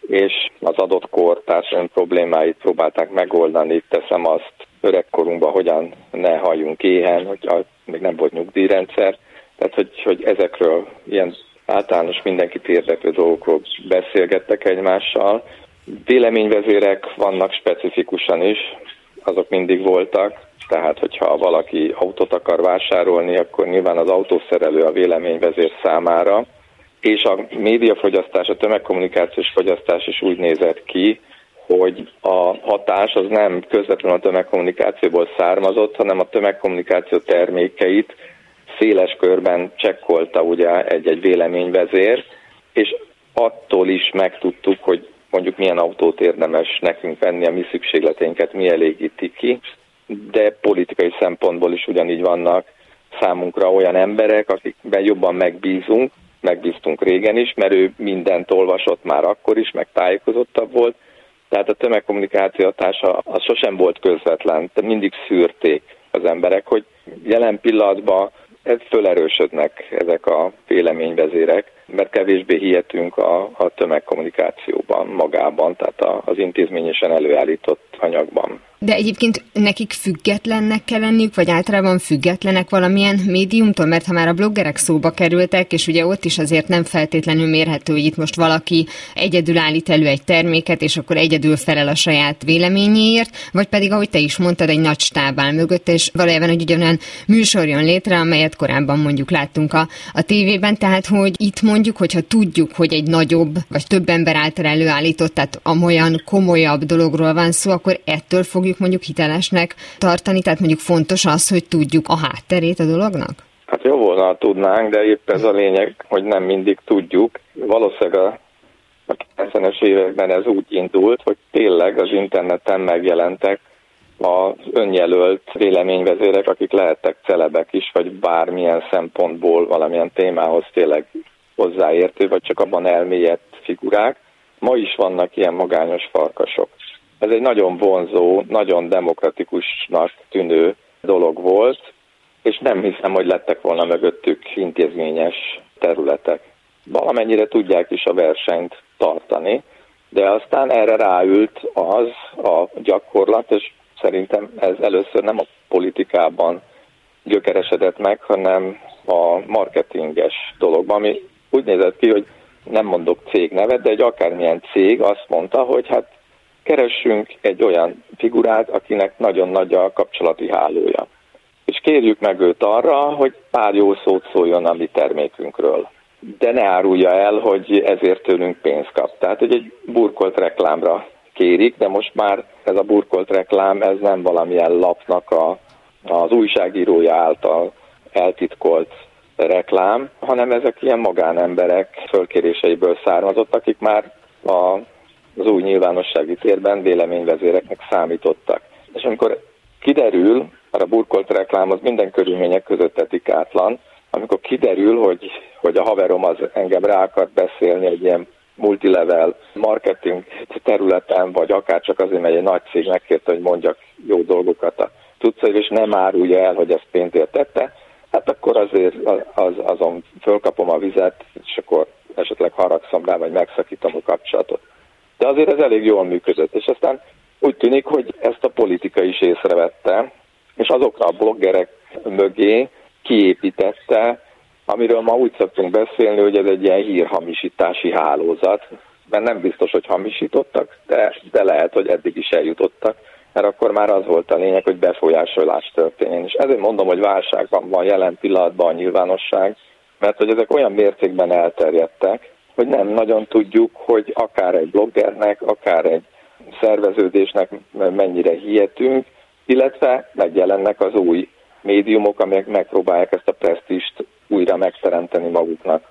és az adott kor társadalmi problémáit próbálták megoldani. Teszem azt öregkorunkban, hogyan ne halljunk éhen, hogy még nem volt nyugdíjrendszer. Tehát, hogy, hogy ezekről ilyen általános mindenkit érdeklő dolgokról beszélgettek egymással. Véleményvezérek vannak specifikusan is, azok mindig voltak, tehát hogyha valaki autót akar vásárolni, akkor nyilván az autószerelő a véleményvezér számára, és a médiafogyasztás, a tömegkommunikációs fogyasztás is úgy nézett ki, hogy a hatás az nem közvetlenül a tömegkommunikációból származott, hanem a tömegkommunikáció termékeit széles körben csekkolta ugye egy-egy véleményvezér, és attól is megtudtuk, hogy mondjuk milyen autót érdemes nekünk venni, a mi szükségleteinket mi elégíti ki, de politikai szempontból is ugyanígy vannak számunkra olyan emberek, akikben jobban megbízunk, megbíztunk régen is, mert ő mindent olvasott már akkor is, meg tájékozottabb volt, tehát a tömegkommunikáció hatása az sosem volt közvetlen, de mindig szűrték az emberek, hogy jelen pillanatban ez fölerősödnek ezek a véleményvezérek, mert kevésbé hihetünk a, a tömegkommunikációban magában, tehát a, az intézményesen előállított anyagban. De egyébként nekik függetlennek kell lenniük, vagy általában függetlenek valamilyen médiumtól, mert ha már a bloggerek szóba kerültek, és ugye ott is azért nem feltétlenül mérhető, hogy itt most valaki egyedül állít elő egy terméket, és akkor egyedül felel a saját véleményéért, vagy pedig, ahogy te is mondtad, egy nagy stáb áll mögött, és valójában egy ugyanolyan műsor jön létre, amelyet korábban mondjuk láttunk a, a tévében, tehát hogy itt mondjuk, hogyha tudjuk, hogy egy nagyobb, vagy több ember által előállított, tehát amolyan komolyabb dologról van szó, akkor ettől fogjuk mondjuk hitelesnek tartani, tehát mondjuk fontos az, hogy tudjuk a hátterét a dolognak? Hát jó volna, tudnánk, de épp ez a lényeg, hogy nem mindig tudjuk. Valószínűleg a a 90-es években ez úgy indult, hogy tényleg az interneten megjelentek az önjelölt véleményvezérek, akik lehettek celebek is, vagy bármilyen szempontból valamilyen témához tényleg hozzáértő, vagy csak abban elmélyedt figurák. Ma is vannak ilyen magányos farkasok. Ez egy nagyon vonzó, nagyon demokratikusnak tűnő dolog volt, és nem hiszem, hogy lettek volna mögöttük intézményes területek. Valamennyire tudják is a versenyt tartani, de aztán erre ráült az a gyakorlat, és szerintem ez először nem a politikában gyökeresedett meg, hanem a marketinges dologban, ami úgy nézett ki, hogy nem mondok cég nevet, de egy akármilyen cég azt mondta, hogy hát keressünk egy olyan figurát, akinek nagyon nagy a kapcsolati hálója. És kérjük meg őt arra, hogy pár jó szót szóljon a mi termékünkről. De ne árulja el, hogy ezért tőlünk pénzt kap. Tehát, hogy egy burkolt reklámra kérik, de most már ez a burkolt reklám, ez nem valamilyen lapnak a, az újságírója által eltitkolt reklám, hanem ezek ilyen magánemberek fölkéréseiből származott, akik már a, az új nyilvánossági térben véleményvezéreknek számítottak. És amikor kiderül, mert a burkolt reklám az minden körülmények között etikátlan, amikor kiderül, hogy, hogy a haverom az engem rá akart beszélni egy ilyen multilevel marketing területen, vagy akár csak azért, mert egy nagy cég megkérte, hogy mondjak jó dolgokat a tudszai, és nem árulja el, hogy ezt pénzért tette, hát akkor azért az, azon fölkapom a vizet, és akkor esetleg haragszom rá, vagy megszakítom a kapcsolatot. De azért ez elég jól működött, és aztán úgy tűnik, hogy ezt a politika is észrevette, és azokra a bloggerek mögé kiépítette amiről ma úgy szoktunk beszélni, hogy ez egy ilyen hírhamisítási hálózat, mert nem biztos, hogy hamisítottak, de, de lehet, hogy eddig is eljutottak, mert akkor már az volt a lényeg, hogy befolyásolás történjen. És ezért mondom, hogy válságban van jelen pillanatban a nyilvánosság, mert hogy ezek olyan mértékben elterjedtek, hogy nem nagyon tudjuk, hogy akár egy bloggernek, akár egy szerveződésnek mennyire hihetünk, illetve megjelennek az új médiumok, amelyek megpróbálják ezt a presztist újra megteremteni maguknak.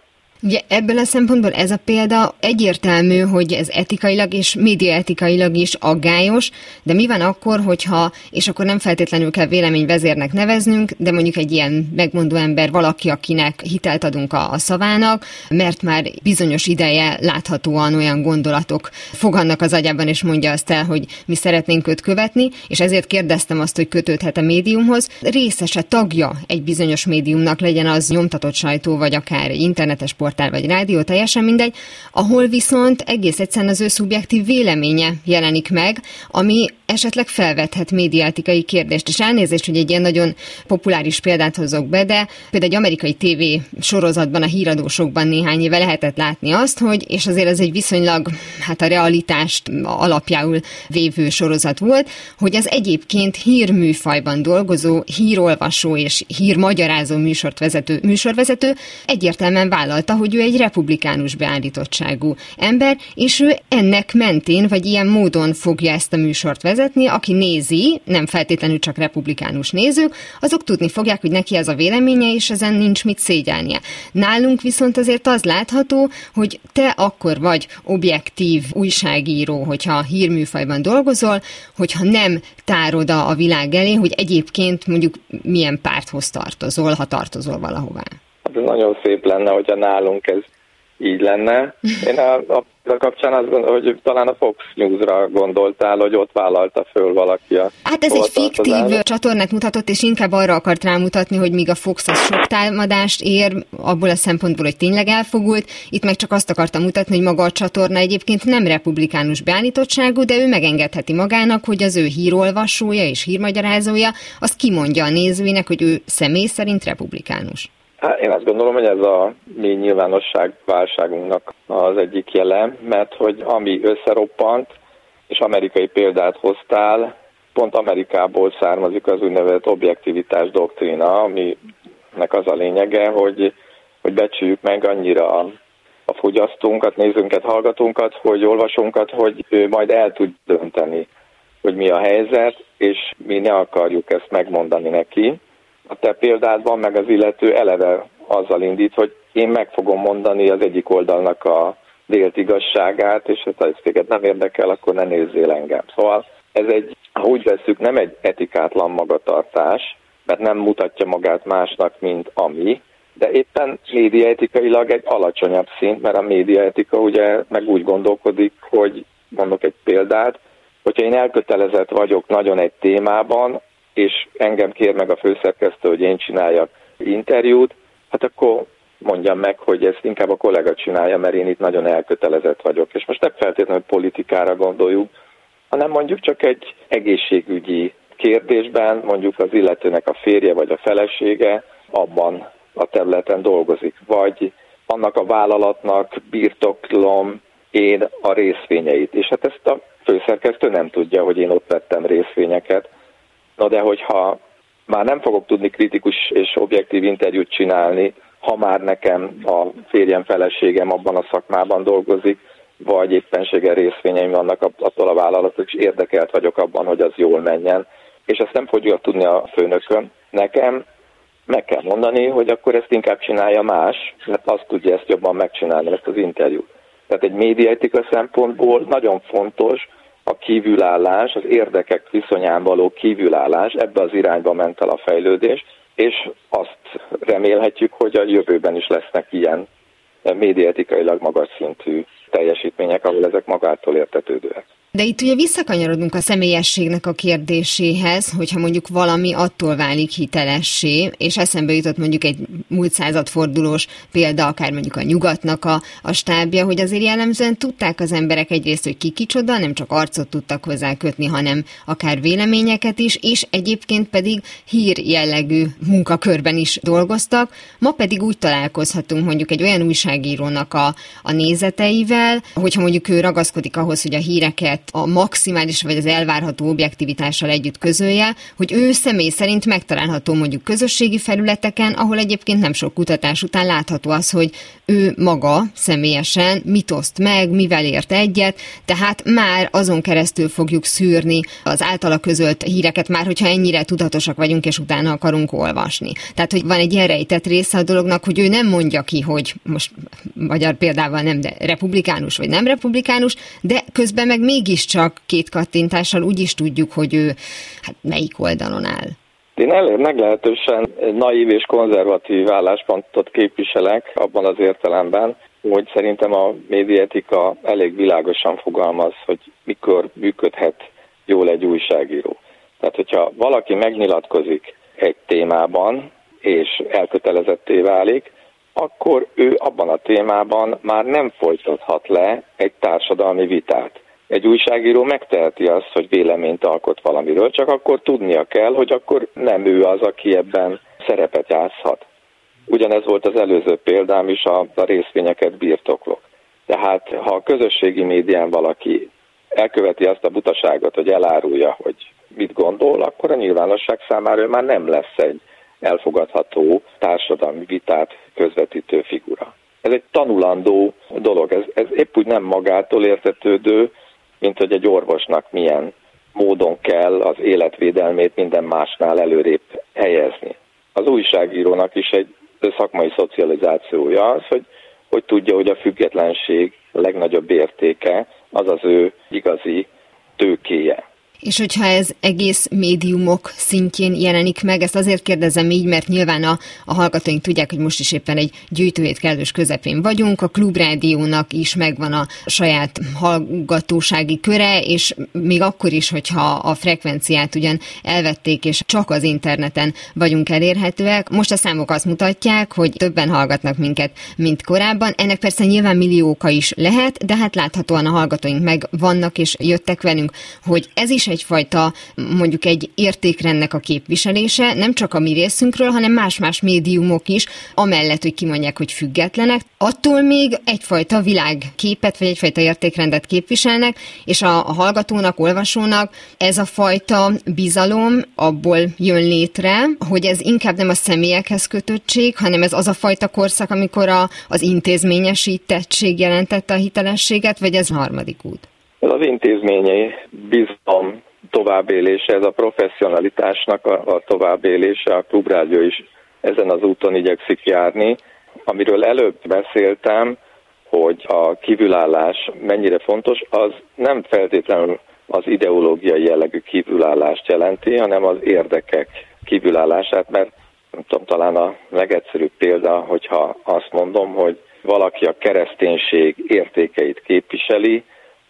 Ugye ebből a szempontból ez a példa egyértelmű, hogy ez etikailag és médiaetikailag is aggályos, de mi van akkor, hogyha, és akkor nem feltétlenül kell véleményvezérnek neveznünk, de mondjuk egy ilyen megmondó ember valaki, akinek hitelt adunk a, a szavának, mert már bizonyos ideje láthatóan olyan gondolatok fogannak az agyában, és mondja azt el, hogy mi szeretnénk őt követni, és ezért kérdeztem azt, hogy kötődhet a médiumhoz. Részese tagja egy bizonyos médiumnak legyen az nyomtatott sajtó, vagy akár internetes portál vagy rádió, teljesen mindegy, ahol viszont egész egyszerűen az ő szubjektív véleménye jelenik meg, ami esetleg felvethet médiátikai kérdést. És elnézést, hogy egy ilyen nagyon populáris példát hozok be, de például egy amerikai TV sorozatban, a híradósokban néhány éve lehetett látni azt, hogy, és azért ez egy viszonylag, hát a realitást alapjául vévő sorozat volt, hogy az egyébként hírműfajban dolgozó, hírolvasó és hírmagyarázó műsort vezető, műsorvezető egyértelműen vállalta, hogy ő egy republikánus beállítottságú ember, és ő ennek mentén, vagy ilyen módon fogja ezt a műsort vezetni, aki nézi, nem feltétlenül csak republikánus nézők, azok tudni fogják, hogy neki ez a véleménye, és ezen nincs mit szégyelnie. Nálunk viszont azért az látható, hogy te akkor vagy objektív újságíró, hogyha hírműfajban dolgozol, hogyha nem tárod a világ elé, hogy egyébként mondjuk milyen párthoz tartozol, ha tartozol valahová. Hát ez nagyon szép lenne, hogyha nálunk ez így lenne. Én a, a a kapcsán azt gondolom, hogy talán a Fox News-ra gondoltál, hogy ott vállalta föl valaki a Hát ez egy fiktív csatornát mutatott, és inkább arra akart rámutatni, hogy míg a Fox az sok támadást ér, abból a szempontból, hogy tényleg elfogult, itt meg csak azt akarta mutatni, hogy maga a csatorna egyébként nem republikánus beállítottságú, de ő megengedheti magának, hogy az ő hírolvasója és hírmagyarázója azt kimondja a nézőinek, hogy ő személy szerint republikánus. Hát én azt gondolom, hogy ez a mi nyilvánosság válságunknak az egyik jele, mert hogy ami összeroppant, és amerikai példát hoztál, pont Amerikából származik az úgynevezett objektivitás doktrína, aminek az a lényege, hogy, hogy becsüljük meg annyira a, fogyasztónkat, nézőnket, hallgatónkat, hogy olvasónkat, hogy ő majd el tud dönteni, hogy mi a helyzet, és mi ne akarjuk ezt megmondani neki a te példádban meg az illető eleve azzal indít, hogy én meg fogom mondani az egyik oldalnak a délt igazságát, és ha ez téged nem érdekel, akkor ne nézzél engem. Szóval ez egy, ha úgy veszük, nem egy etikátlan magatartás, mert nem mutatja magát másnak, mint ami, de éppen médiaetikailag egy alacsonyabb szint, mert a médiaetika ugye meg úgy gondolkodik, hogy mondok egy példát, hogyha én elkötelezett vagyok nagyon egy témában, és engem kér meg a főszerkesztő, hogy én csináljak interjút, hát akkor mondjam meg, hogy ezt inkább a kollega csinálja, mert én itt nagyon elkötelezett vagyok. És most nem feltétlenül politikára gondoljuk, hanem mondjuk csak egy egészségügyi kérdésben, mondjuk az illetőnek a férje vagy a felesége abban a területen dolgozik, vagy annak a vállalatnak birtoklom én a részvényeit. És hát ezt a főszerkesztő nem tudja, hogy én ott vettem részvényeket, Na de hogyha már nem fogok tudni kritikus és objektív interjút csinálni, ha már nekem a férjem, feleségem abban a szakmában dolgozik, vagy éppenséggel részvényeim vannak attól a vállalatok, és érdekelt vagyok abban, hogy az jól menjen. És ezt nem fogja tudni a főnököm. Nekem meg kell mondani, hogy akkor ezt inkább csinálja más, mert azt tudja ezt jobban megcsinálni, ezt az interjút. Tehát egy médiaetika szempontból nagyon fontos, a kívülállás, az érdekek viszonyán való kívülállás, ebbe az irányba ment el a fejlődés, és azt remélhetjük, hogy a jövőben is lesznek ilyen médiaetikailag magas szintű teljesítmények, ahol ezek magától értetődőek. De itt ugye visszakanyarodunk a személyességnek a kérdéséhez, hogyha mondjuk valami attól válik hitelessé, és eszembe jutott mondjuk egy múlt századfordulós példa, akár mondjuk a nyugatnak a, a stábja, hogy azért jellemzően tudták az emberek egyrészt, hogy ki kicsoda, nem csak arcot tudtak hozzá kötni, hanem akár véleményeket is, és egyébként pedig hír jellegű munkakörben is dolgoztak. Ma pedig úgy találkozhatunk mondjuk egy olyan újságírónak a, a nézeteivel, hogyha mondjuk ő ragaszkodik ahhoz, hogy a híreket a maximális vagy az elvárható objektivitással együtt közölje, hogy ő személy szerint megtalálható mondjuk közösségi felületeken, ahol egyébként nem sok kutatás után látható az, hogy ő maga személyesen mit oszt meg, mivel ért egyet, tehát már azon keresztül fogjuk szűrni az általa közölt híreket, már hogyha ennyire tudatosak vagyunk, és utána akarunk olvasni. Tehát, hogy van egy ilyen rejtett része a dolognak, hogy ő nem mondja ki, hogy most magyar példával nem, de republikánus vagy nem republikánus, de közben meg még mégiscsak két kattintással úgy is tudjuk, hogy ő hát melyik oldalon áll. Én elég meglehetősen naív és konzervatív álláspontot képviselek abban az értelemben, hogy szerintem a médiaetika elég világosan fogalmaz, hogy mikor működhet jól egy újságíró. Tehát, hogyha valaki megnyilatkozik egy témában, és elkötelezetté válik, akkor ő abban a témában már nem folytathat le egy társadalmi vitát egy újságíró megteheti azt, hogy véleményt alkot valamiről, csak akkor tudnia kell, hogy akkor nem ő az, aki ebben szerepet játszhat. Ugyanez volt az előző példám is, a, a részvényeket birtoklok. Tehát ha a közösségi médián valaki elköveti azt a butaságot, hogy elárulja, hogy mit gondol, akkor a nyilvánosság számára ő már nem lesz egy elfogadható társadalmi vitát közvetítő figura. Ez egy tanulandó dolog, ez, ez épp úgy nem magától értetődő, mint hogy egy orvosnak milyen módon kell az életvédelmét minden másnál előrébb helyezni. Az újságírónak is egy szakmai szocializációja az, hogy, hogy tudja, hogy a függetlenség legnagyobb értéke az az ő igazi tőkéje. És hogyha ez egész médiumok szintjén jelenik meg, ezt azért kérdezem így, mert nyilván a, a hallgatóink tudják, hogy most is éppen egy gyűjtőhét kellős közepén vagyunk, a klubrádiónak is megvan a saját hallgatósági köre, és még akkor is, hogyha a frekvenciát ugyan elvették, és csak az interneten vagyunk elérhetőek. Most a számok azt mutatják, hogy többen hallgatnak minket, mint korábban. Ennek persze nyilván millióka is lehet, de hát láthatóan a hallgatóink meg vannak és jöttek velünk, hogy ez is egyfajta mondjuk egy értékrendnek a képviselése, nem csak a mi részünkről, hanem más-más médiumok is, amellett, hogy kimondják, hogy függetlenek, attól még egyfajta világképet, vagy egyfajta értékrendet képviselnek, és a, a hallgatónak, olvasónak ez a fajta bizalom abból jön létre, hogy ez inkább nem a személyekhez kötöttség, hanem ez az a fajta korszak, amikor a, az intézményesítettség jelentette a hitelességet, vagy ez harmadik út? Ez az intézményei bizalom továbbélése, ez a professzionalitásnak a, a továbbélése, a klubrádió is ezen az úton igyekszik járni. Amiről előbb beszéltem, hogy a kívülállás mennyire fontos, az nem feltétlenül az ideológiai jellegű kívülállást jelenti, hanem az érdekek kívülállását, mert nem tudom, talán a legegyszerűbb példa, hogyha azt mondom, hogy valaki a kereszténység értékeit képviseli,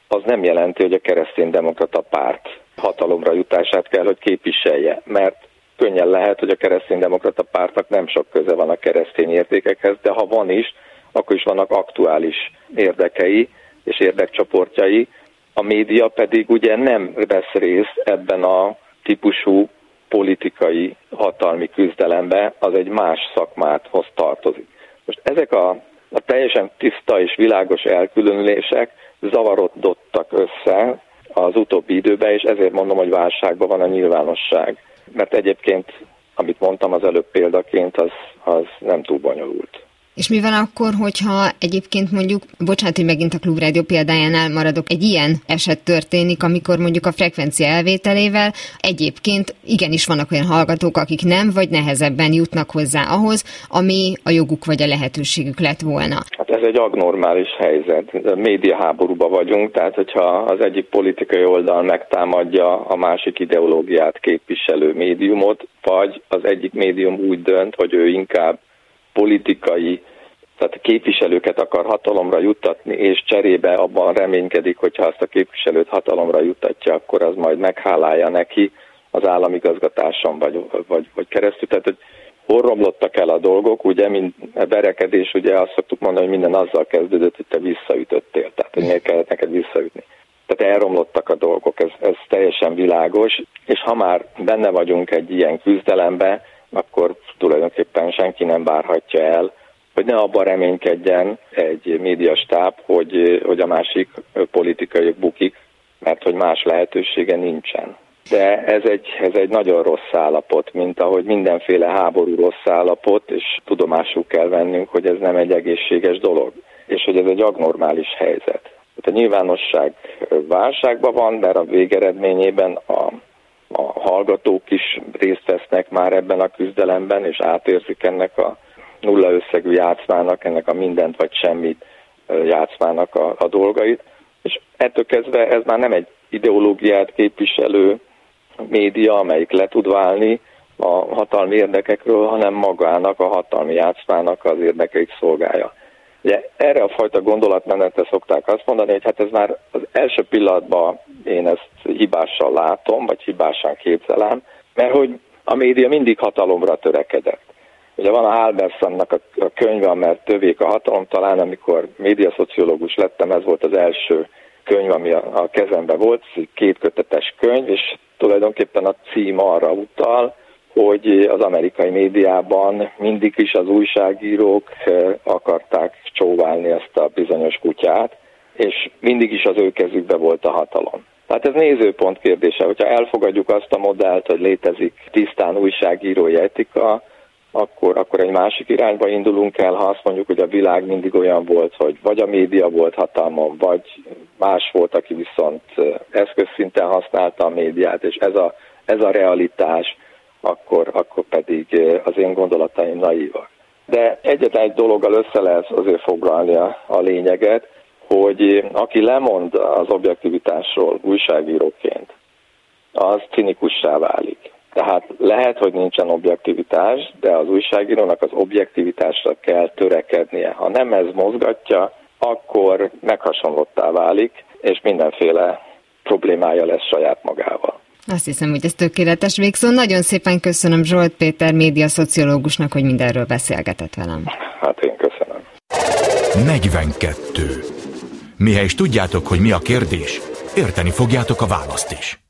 az nem jelenti, hogy a kereszténydemokrata párt hatalomra jutását kell, hogy képviselje, mert könnyen lehet, hogy a kereszténydemokrata pártnak nem sok köze van a keresztény értékekhez, de ha van is, akkor is vannak aktuális érdekei és érdekcsoportjai, a média pedig ugye nem vesz részt ebben a típusú politikai hatalmi küzdelembe, az egy más szakmáthoz tartozik. Most ezek a, a teljesen tiszta és világos elkülönülések zavarodottak össze az utóbbi időben, és ezért mondom, hogy válságban van a nyilvánosság. Mert egyébként, amit mondtam az előbb példaként, az, az nem túl bonyolult. És mi van akkor, hogyha egyébként mondjuk, bocsánat, hogy megint a klubrádió példájánál maradok, egy ilyen eset történik, amikor mondjuk a frekvencia elvételével egyébként igenis vannak olyan hallgatók, akik nem vagy nehezebben jutnak hozzá ahhoz, ami a joguk vagy a lehetőségük lett volna. Hát ez egy abnormális helyzet. Média háborúba vagyunk, tehát hogyha az egyik politikai oldal megtámadja a másik ideológiát képviselő médiumot, vagy az egyik médium úgy dönt, hogy ő inkább politikai tehát képviselőket akar hatalomra juttatni, és cserébe abban reménykedik, hogyha azt a képviselőt hatalomra juttatja, akkor az majd meghálálja neki az államigazgatáson vagy, vagy, vagy keresztül. Tehát, hogy hol romlottak el a dolgok, ugye, mint a berekedés, ugye azt szoktuk mondani, hogy minden azzal kezdődött, hogy te visszaütöttél, tehát hogy miért kellett neked visszaütni. Tehát elromlottak a dolgok, ez, ez teljesen világos, és ha már benne vagyunk egy ilyen küzdelembe, akkor tulajdonképpen senki nem várhatja el, hogy ne abban reménykedjen egy médiastáb, hogy, hogy a másik politikai bukik, mert hogy más lehetősége nincsen. De ez egy, ez egy nagyon rossz állapot, mint ahogy mindenféle háború rossz állapot, és tudomásul kell vennünk, hogy ez nem egy egészséges dolog, és hogy ez egy abnormális helyzet. A nyilvánosság válságban van, mert a végeredményében a a hallgatók is részt vesznek már ebben a küzdelemben, és átérzik ennek a nulla összegű játszmának, ennek a mindent vagy semmit játszmának a, a dolgait. És ettől kezdve ez már nem egy ideológiát képviselő média, amelyik le tud válni a hatalmi érdekekről, hanem magának a hatalmi játszmának az érdekeit szolgálja. Ugye erre a fajta gondolatmenetre szokták azt mondani, hogy hát ez már az első pillanatban én ezt hibással látom, vagy hibásan képzelem, mert hogy a média mindig hatalomra törekedett. Ugye van a Halbersonnak a, a könyve, mert tövék a hatalom, talán amikor médiaszociológus lettem, ez volt az első könyv, ami a, a kezembe volt, két kötetes könyv, és tulajdonképpen a cím arra utal, hogy az amerikai médiában mindig is az újságírók akarták csóválni ezt a bizonyos kutyát, és mindig is az ő kezükbe volt a hatalom. Tehát ez nézőpont kérdése, hogyha elfogadjuk azt a modellt, hogy létezik tisztán újságírói etika, akkor, akkor egy másik irányba indulunk el, ha azt mondjuk, hogy a világ mindig olyan volt, hogy vagy a média volt hatalmon, vagy más volt, aki viszont eszközszinten használta a médiát, és ez a, ez a realitás, akkor, akkor pedig eh, az én gondolataim naívak. De egyetlen egy dologgal össze lehet azért foglalni a, a lényeget, hogy aki lemond az objektivitásról újságíróként, az cinikussá válik. Tehát lehet, hogy nincsen objektivitás, de az újságírónak az objektivitásra kell törekednie. Ha nem ez mozgatja, akkor meghasonlottá válik, és mindenféle problémája lesz saját magával. Azt hiszem, hogy ez tökéletes végszó. Nagyon szépen köszönöm Zsolt Péter médiaszociológusnak, hogy mindenről beszélgetett velem. Hát én köszönöm. 42. Mihez is tudjátok, hogy mi a kérdés, érteni fogjátok a választ is.